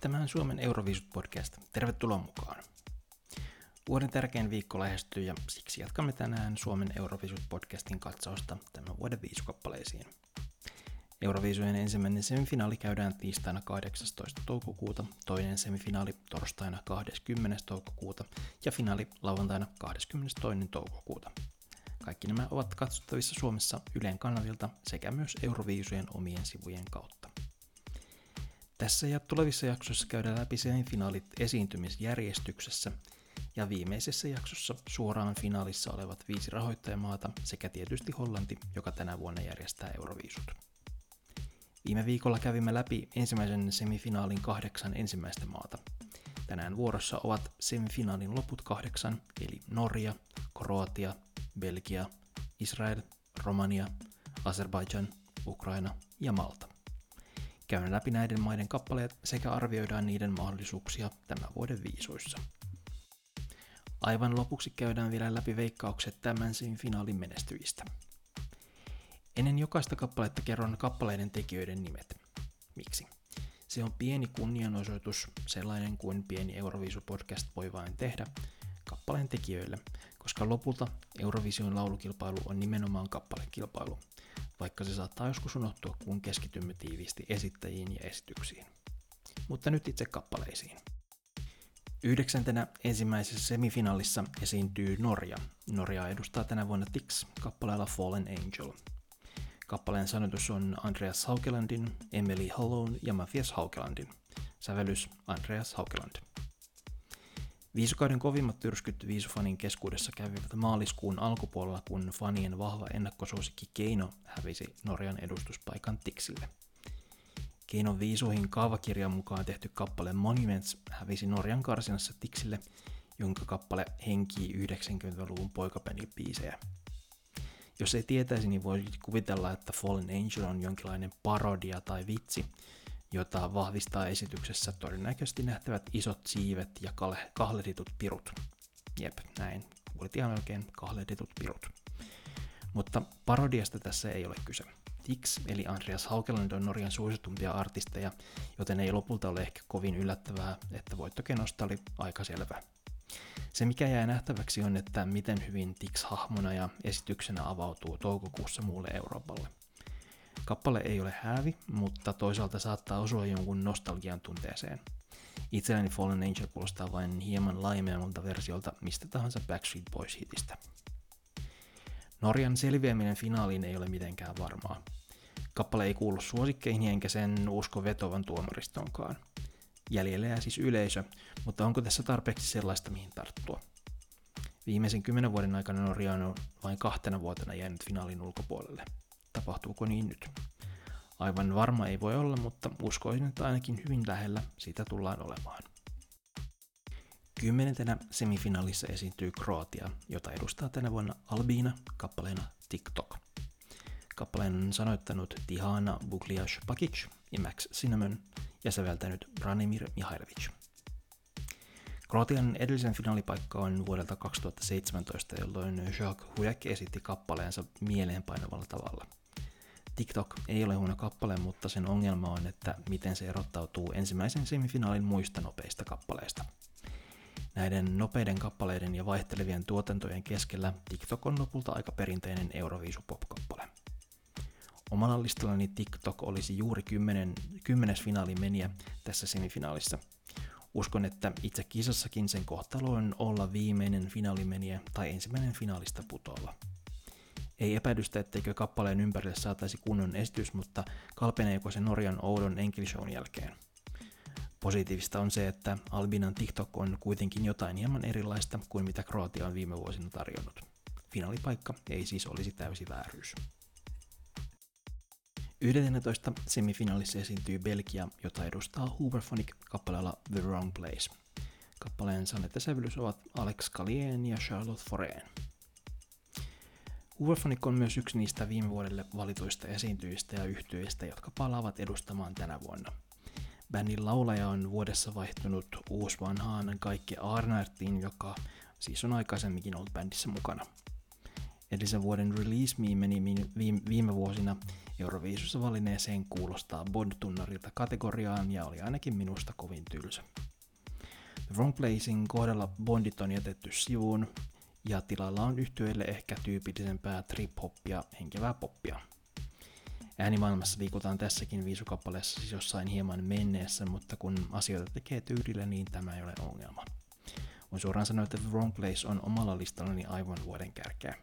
Tämä on Suomen Euroviisut podcast. Tervetuloa mukaan. Vuoden tärkein viikko lähestyy ja siksi jatkamme tänään Suomen Euroviisut podcastin katsausta tämän vuoden viisukappaleisiin. Euroviisujen ensimmäinen semifinaali käydään tiistaina 18. toukokuuta, toinen semifinaali torstaina 20. toukokuuta ja finaali lauantaina 22. toukokuuta. Kaikki nämä ovat katsottavissa Suomessa Ylen kanavilta sekä myös Euroviisujen omien sivujen kautta. Tässä ja tulevissa jaksoissa käydään läpi semifinaalit esiintymisjärjestyksessä ja viimeisessä jaksossa suoraan finaalissa olevat viisi rahoittajamaata sekä tietysti Hollanti, joka tänä vuonna järjestää Euroviisut. Viime viikolla kävimme läpi ensimmäisen semifinaalin kahdeksan ensimmäistä maata. Tänään vuorossa ovat semifinaalin loput kahdeksan, eli Norja, Kroatia, Belgia, Israel, Romania, Azerbaijan, Ukraina ja Malta. Käyn läpi näiden maiden kappaleet sekä arvioidaan niiden mahdollisuuksia tämän vuoden viisuissa. Aivan lopuksi käydään vielä läpi veikkaukset tämän finaalin menestyjistä. Ennen jokaista kappaletta kerron kappaleiden tekijöiden nimet. Miksi? Se on pieni kunnianosoitus, sellainen kuin pieni Euroviisu-podcast voi vain tehdä, kappaleen tekijöille, koska lopulta Eurovision laulukilpailu on nimenomaan kappalekilpailu, vaikka se saattaa joskus unohtua, kun keskitymme tiiviisti esittäjiin ja esityksiin. Mutta nyt itse kappaleisiin. Yhdeksäntenä ensimmäisessä semifinaalissa esiintyy Norja. Norja edustaa tänä vuonna Tix kappaleella Fallen Angel. Kappaleen sanotus on Andreas Haukelandin, Emily Hollown ja Matthias Haukelandin. Sävellys Andreas Haukeland. Viisukauden kovimmat tyrskyt viisufanin keskuudessa kävivät maaliskuun alkupuolella, kun fanien vahva ennakkosuosikki Keino hävisi Norjan edustuspaikan Tixille. Keinon viisuihin kaavakirjan mukaan tehty kappale Monuments hävisi Norjan karsinassa Tixille, jonka kappale henkii 90-luvun poikabändipiisejä. Jos ei tietäisi, niin voisi kuvitella, että Fallen Angel on jonkinlainen parodia tai vitsi, jota vahvistaa esityksessä todennäköisesti nähtävät isot siivet ja kahleditut pirut. Jep, näin. Kuulit ihan oikein kahleditut pirut. Mutta parodiasta tässä ei ole kyse. Tix eli Andreas Haukeland on Norjan suositumpia artisteja, joten ei lopulta ole ehkä kovin yllättävää, että voittokenosta oli aika selvä. Se mikä jää nähtäväksi on, että miten hyvin Tix hahmona ja esityksenä avautuu toukokuussa muulle Euroopalle. Kappale ei ole häävi, mutta toisaalta saattaa osua jonkun nostalgian tunteeseen. Itselläni Fallen Angel kuulostaa vain hieman laajemmalta versiolta mistä tahansa Backstreet Boys-hitistä. Norjan selviäminen finaaliin ei ole mitenkään varmaa. Kappale ei kuulu suosikkeihin enkä sen usko vetovan tuomaristonkaan. Jäljellä jää siis yleisö, mutta onko tässä tarpeeksi sellaista mihin tarttua? Viimeisen kymmenen vuoden aikana Norja on vain kahtena vuotena jäänyt finaalin ulkopuolelle. Tapahtuuko niin nyt? Aivan varma ei voi olla, mutta uskoisin, että ainakin hyvin lähellä sitä tullaan olemaan. Kymmenentenä semifinaalissa esiintyy Kroatia, jota edustaa tänä vuonna Albiina kappaleena TikTok. Kappaleen on sanoittanut Tihana Bugliash Pakic ja Max Cinnamon ja säveltänyt Branimir Mihailovic. Kroatian edellisen finaalipaikka on vuodelta 2017, jolloin Jacques Hujek esitti kappaleensa mieleenpainavalla tavalla. TikTok ei ole huono kappale, mutta sen ongelma on, että miten se erottautuu ensimmäisen semifinaalin muista nopeista kappaleista. Näiden nopeiden kappaleiden ja vaihtelevien tuotantojen keskellä TikTok on lopulta aika perinteinen Euroviisu pop-kappale. Omalla listallani TikTok olisi juuri kymmenen, kymmenes finaalimeniä tässä semifinaalissa – Uskon, että itse kisassakin sen kohtalo on olla viimeinen finaalimeniä tai ensimmäinen finaalista putolla. Ei epäilystä, etteikö kappaleen ympärille saataisi kunnon esitys, mutta kalpeneeko se Norjan oudon Enkilshown jälkeen? Positiivista on se, että Albinan TikTok on kuitenkin jotain hieman erilaista kuin mitä Kroatia on viime vuosina tarjonnut. Finaalipaikka ei siis olisi täysi vääryys. 11. semifinaalissa esiintyy Belgia, jota edustaa Hooverphonic kappaleella The Wrong Place. Kappaleen sanet ja sävellys ovat Alex Kalien ja Charlotte Foreen. Hooverphonic on myös yksi niistä viime vuodelle valituista esiintyjistä ja yhtyistä, jotka palaavat edustamaan tänä vuonna. Bändin laulaja on vuodessa vaihtunut uusvanhaan kaikki Arnartin, joka siis on aikaisemminkin ollut bändissä mukana. Edellisen vuoden Release Me meni viime vuosina Euroviisussa valinneeseen kuulostaa Bond-tunnarilta kategoriaan ja oli ainakin minusta kovin tylsä. The Wrong Placein kohdalla Bondit on jätetty sivuun ja tilalla on yhtyeille ehkä tyypillisempää trip-hoppia, henkevää poppia. Äänimaailmassa liikutaan tässäkin viisukappaleessa siis jossain hieman menneessä, mutta kun asioita tekee tyylillä, niin tämä ei ole ongelma. On suoraan sanoa, että The Wrong Place on omalla listallani aivan vuoden kärkeä.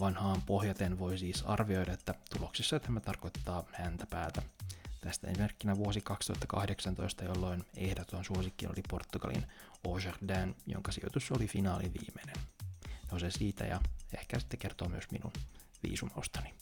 Vanhaan pohjaten voi siis arvioida, että tuloksissa tämä tarkoittaa häntä päätä. Tästä esimerkkinä vuosi 2018, jolloin ehdoton suosikki oli Portugalin Jardin, jonka sijoitus oli finaali viimeinen. No se siitä ja ehkä sitten kertoo myös minun viisumaustani.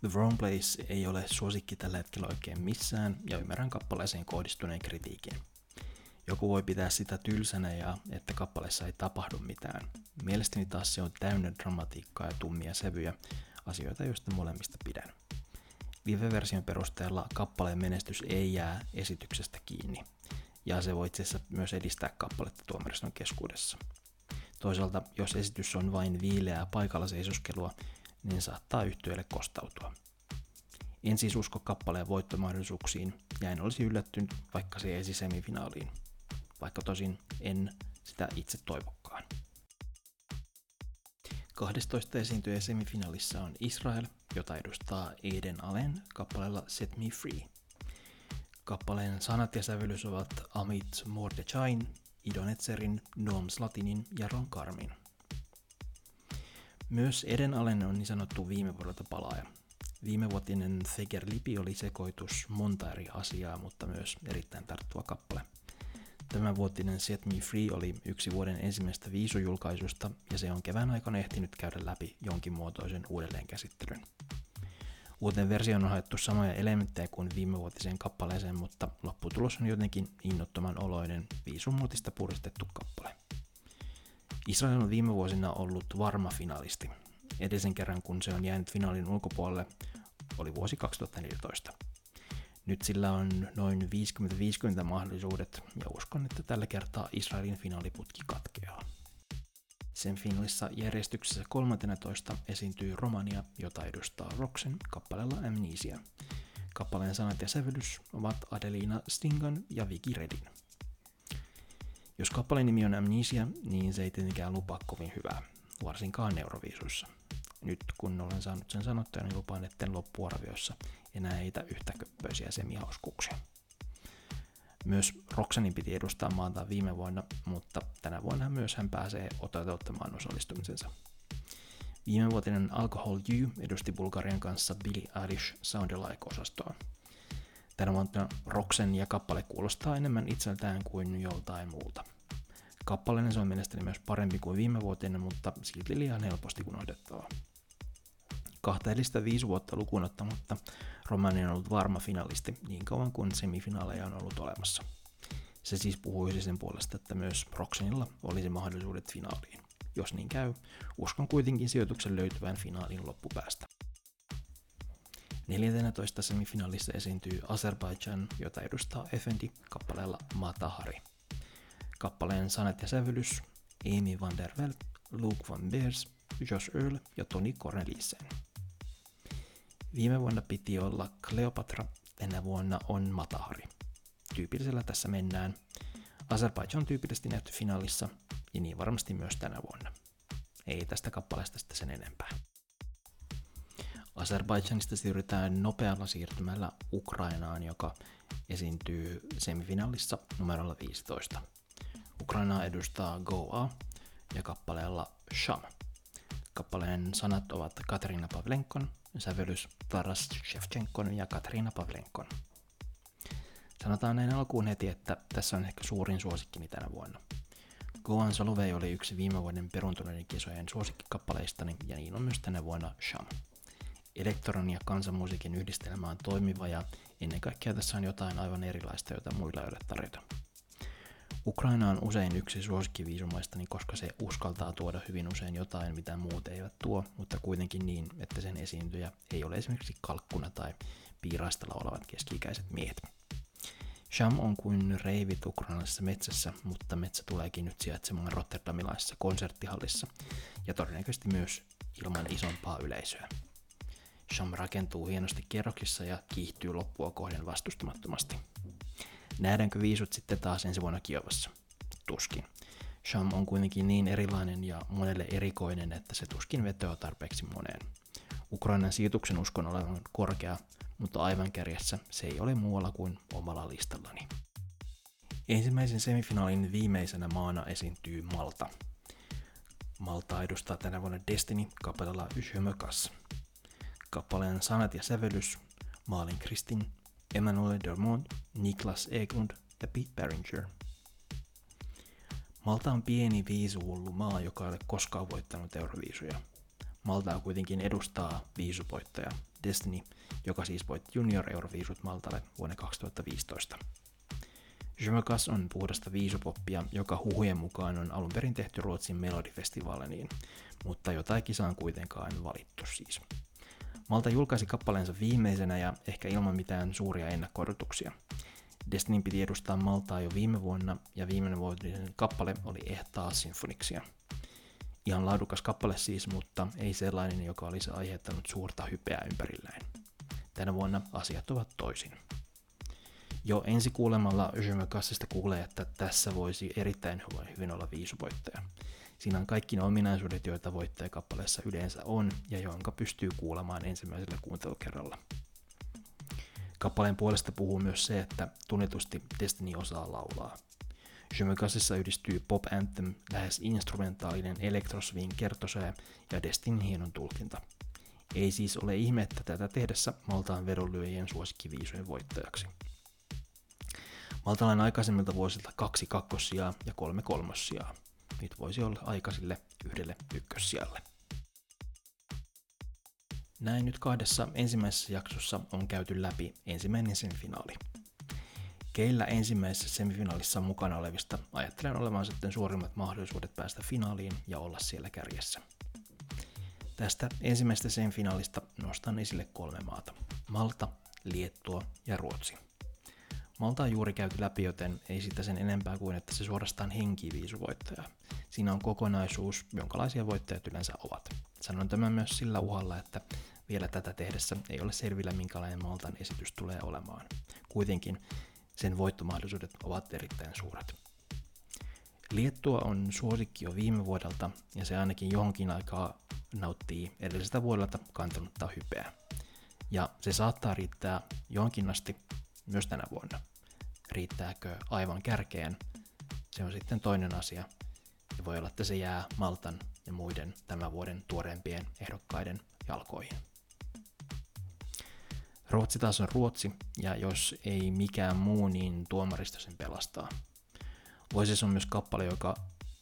The Wrong Place ei ole suosikki tällä hetkellä oikein missään ja ymmärrän kappaleeseen kohdistuneen kritiikin. Joku voi pitää sitä tylsänä ja että kappaleessa ei tapahdu mitään. Mielestäni taas se on täynnä dramatiikkaa ja tummia sävyjä, asioita joista molemmista pidän. Live-version perusteella kappaleen menestys ei jää esityksestä kiinni, ja se voi itse asiassa myös edistää kappaletta tuomariston keskuudessa. Toisaalta, jos esitys on vain viileää paikalla seisoskelua, niin saattaa yhtiölle kostautua. En siis usko kappaleen voittomahdollisuuksiin ja en olisi yllättynyt, vaikka se jäisi semifinaaliin, vaikka tosin en sitä itse toivokkaan. 12 esiintyjä semifinaalissa on Israel, jota edustaa Eden Allen kappaleella Set Me Free. Kappaleen sanat ja sävellys ovat Amit Mordechain, Idonetserin, Noam Slatinin ja Ron Karmin. Myös Eden Allen on niin sanottu viime vuodelta palaaja. Viimevuotinen Feger Lipi oli sekoitus monta eri asiaa, mutta myös erittäin tarttuva kappale. Tämänvuotinen Set Me Free oli yksi vuoden ensimmäistä viisujulkaisusta ja se on kevään aikana ehtinyt käydä läpi jonkin muotoisen uudelleenkäsittelyn. Uuteen versioon on haettu samoja elementtejä kuin viimevuotiseen kappaleeseen, mutta lopputulos on jotenkin innottoman oloinen viisumuotista puristettu kappale. Israel on viime vuosina ollut varma finalisti. Edellisen kerran kun se on jäänyt finaalin ulkopuolelle oli vuosi 2014. Nyt sillä on noin 50-50 mahdollisuudet ja uskon, että tällä kertaa Israelin finaaliputki katkeaa. Sen finaalissa järjestyksessä 13 esiintyy Romania, jota edustaa Roxen kappaleella Amnesia. Kappaleen sanat ja sävellys ovat Adelina Stingan ja Vicky Redin. Jos kappaleen nimi on Amnesia, niin se ei tietenkään lupaa kovin hyvää, varsinkaan Euroviisussa. Nyt kun olen saanut sen sanottua, niin lupaan, etten loppuarvioissa enää heitä yhtä köppöisiä semihauskuuksia. Myös Roxanin piti edustaa maata viime vuonna, mutta tänä vuonna myös hän pääsee toteuttamaan osallistumisensa. Viimevuotinen Alcohol You edusti Bulgarian kanssa Billie Eilish Sound Alike-osastoa. Tänä vuonna Roxen ja kappale kuulostaa enemmän itseltään kuin joltain muulta. Kappaleinen se on mielestäni myös parempi kuin viime vuotinen, mutta silti liian helposti unohdettava. Kahta edellistä viisi vuotta lukuun ottamatta Romania on ollut varma finalisti niin kauan kuin semifinaaleja on ollut olemassa. Se siis puhuisi sen puolesta, että myös Roxenilla olisi mahdollisuudet finaaliin. Jos niin käy, uskon kuitenkin sijoituksen löytyvän finaalin loppupäästä. 14 semifinaalissa esiintyy Azerbaijan, jota edustaa Efendi kappaleella Matahari. Kappaleen sanat ja sävellys Amy van der Veld, Luke van Beers, Josh Earl ja Toni Cornelissen. Viime vuonna piti olla Cleopatra, tänä vuonna on Matahari. Tyypillisellä tässä mennään. Azerbaijan on tyypillisesti nähty finaalissa, ja niin varmasti myös tänä vuonna. Ei tästä kappaleesta sitten sen enempää. Azerbaidžanista siirrytään nopealla siirtymällä Ukrainaan, joka esiintyy semifinaalissa numerolla 15. Ukrainaa edustaa Goa ja kappaleella Sham. Kappaleen sanat ovat Katerina Pavlenkon, sävellys Taras Shevchenkon ja Katerina Pavlenkon. Sanotaan näin alkuun heti, että tässä on ehkä suurin suosikkini tänä vuonna. Goan Solovei oli yksi viime vuoden peruntuneiden kisojen suosikkikappaleistani ja niin on myös tänä vuonna Sham. Elektron ja kansanmusiikin yhdistelmä on toimiva ja ennen kaikkea tässä on jotain aivan erilaista, jota muilla ei ole tarjota. Ukraina on usein yksi suosikkiviisumaistani, koska se uskaltaa tuoda hyvin usein jotain, mitä muut eivät tuo, mutta kuitenkin niin, että sen esiintyjä ei ole esimerkiksi kalkkuna tai piirastalla olevat keski-ikäiset miehet. Sham on kuin reivit ukrainalaisessa metsässä, mutta metsä tuleekin nyt sijaitsemaan rotterdamilaisessa konserttihallissa ja todennäköisesti myös ilman isompaa yleisöä. Sham rakentuu hienosti kerroksissa ja kiihtyy loppua kohden vastustamattomasti. Nähdäänkö viisut sitten taas ensi vuonna Kiovassa? Tuskin. Sham on kuitenkin niin erilainen ja monelle erikoinen, että se tuskin vetoaa tarpeeksi moneen. Ukrainan sijoituksen uskon olevan korkea, mutta aivan kärjessä se ei ole muualla kuin omalla listallani. Ensimmäisen semifinaalin viimeisenä maana esiintyy Malta. Malta edustaa tänä vuonna Destiny kappaleella Yshymmökas. Kappaleen sanat ja sävellys Maalin Kristin, Emmanuel Dermont, Niklas Eklund ja Pete Barringer. Malta on pieni viisuhullu maa, joka ei ole koskaan voittanut euroviisuja. Maltaa kuitenkin edustaa viisupoittaja Destiny, joka siis voitti junior-euroviisut Maltalle vuonna 2015. Jymäkas on puhdasta viisupoppia, joka huhujen mukaan on alun perin tehty Ruotsin Melodifestivaaliniin, mutta jotain kisaan kuitenkaan valittu siis. Malta julkaisi kappaleensa viimeisenä ja ehkä ilman mitään suuria ennakko-odotuksia. Piti edustaa Maltaa jo viime vuonna ja viimeinen vuotinen kappale oli Ehtaa Sinfoniksia. Ihan laadukas kappale siis, mutta ei sellainen, joka olisi aiheuttanut suurta hypeä ympärillään. Tänä vuonna asiat ovat toisin. Jo ensi kuulemalla Je Kassista kuulee, että tässä voisi erittäin hyvin olla viisuvoittaja. Siinä on kaikki ne ominaisuudet, joita voittajakappaleessa yleensä on ja jonka pystyy kuulemaan ensimmäisellä kuuntelukerralla. Kappaleen puolesta puhuu myös se, että tunnetusti Destiny osaa laulaa. Jymykasissa yhdistyy pop anthem, lähes instrumentaalinen elektrosvin kertosää ja Destin hienon tulkinta. Ei siis ole ihme, että tätä tehdessä Maltaan vedonlyöjien suosikkiviisujen voittajaksi. Maltalainen aikaisemmilta vuosilta kaksi kakkossijaa ja kolme kolmossijaa. Nyt voisi olla aika sille yhdelle ykkössijalle. Näin nyt kahdessa ensimmäisessä jaksossa on käyty läpi ensimmäinen semifinaali. Keillä ensimmäisessä semifinaalissa mukana olevista ajattelen olevan sitten suurimmat mahdollisuudet päästä finaaliin ja olla siellä kärjessä. Tästä ensimmäisestä semifinaalista nostan esille kolme maata. Malta, Liettua ja Ruotsi. On juuri käyty läpi, joten ei sitä sen enempää kuin, että se suorastaan henkii viisuvoittaja. Siinä on kokonaisuus, jonkalaisia voittajat yleensä ovat. Sanon tämän myös sillä uhalla, että vielä tätä tehdessä ei ole selvillä, minkälainen Maltan esitys tulee olemaan. Kuitenkin sen voittomahdollisuudet ovat erittäin suuret. Liettua on suosikki jo viime vuodelta ja se ainakin johonkin aikaa nauttii edellisestä vuodelta kantanutta hypeä. Ja se saattaa riittää johonkin asti myös tänä vuonna. Riittääkö aivan kärkeen, se on sitten toinen asia. Ja voi olla, että se jää Maltan ja muiden tämän vuoden tuoreempien ehdokkaiden jalkoihin. Ruotsi taas on Ruotsi, ja jos ei mikään muu, niin tuomaristo sen pelastaa. Voices on myös kappale, joka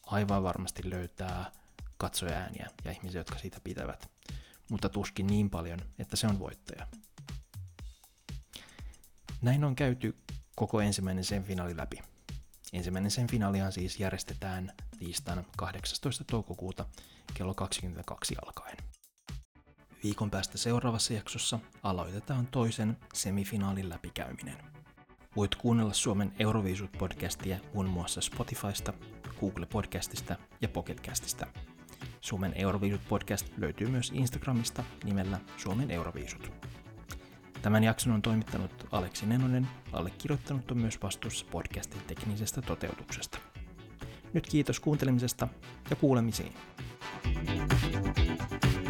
aivan varmasti löytää katsojaääniä ja ihmisiä, jotka siitä pitävät, mutta tuskin niin paljon, että se on voittaja. Näin on käyty ensimmäinen sen finaali läpi. Ensimmäinen sen finaalihan siis järjestetään tiistaina 18. toukokuuta kello 22 alkaen. Viikon päästä seuraavassa jaksossa aloitetaan toisen semifinaalin läpikäyminen. Voit kuunnella Suomen Euroviisut-podcastia muun muassa Spotifysta, Google Podcastista ja Pocketcastista. Suomen Euroviisut-podcast löytyy myös Instagramista nimellä Suomen Euroviisut. Tämän jakson on toimittanut Aleksi Nenonen, allekirjoittanut on myös vastuussa podcastin teknisestä toteutuksesta. Nyt kiitos kuuntelemisesta ja kuulemisiin. thank you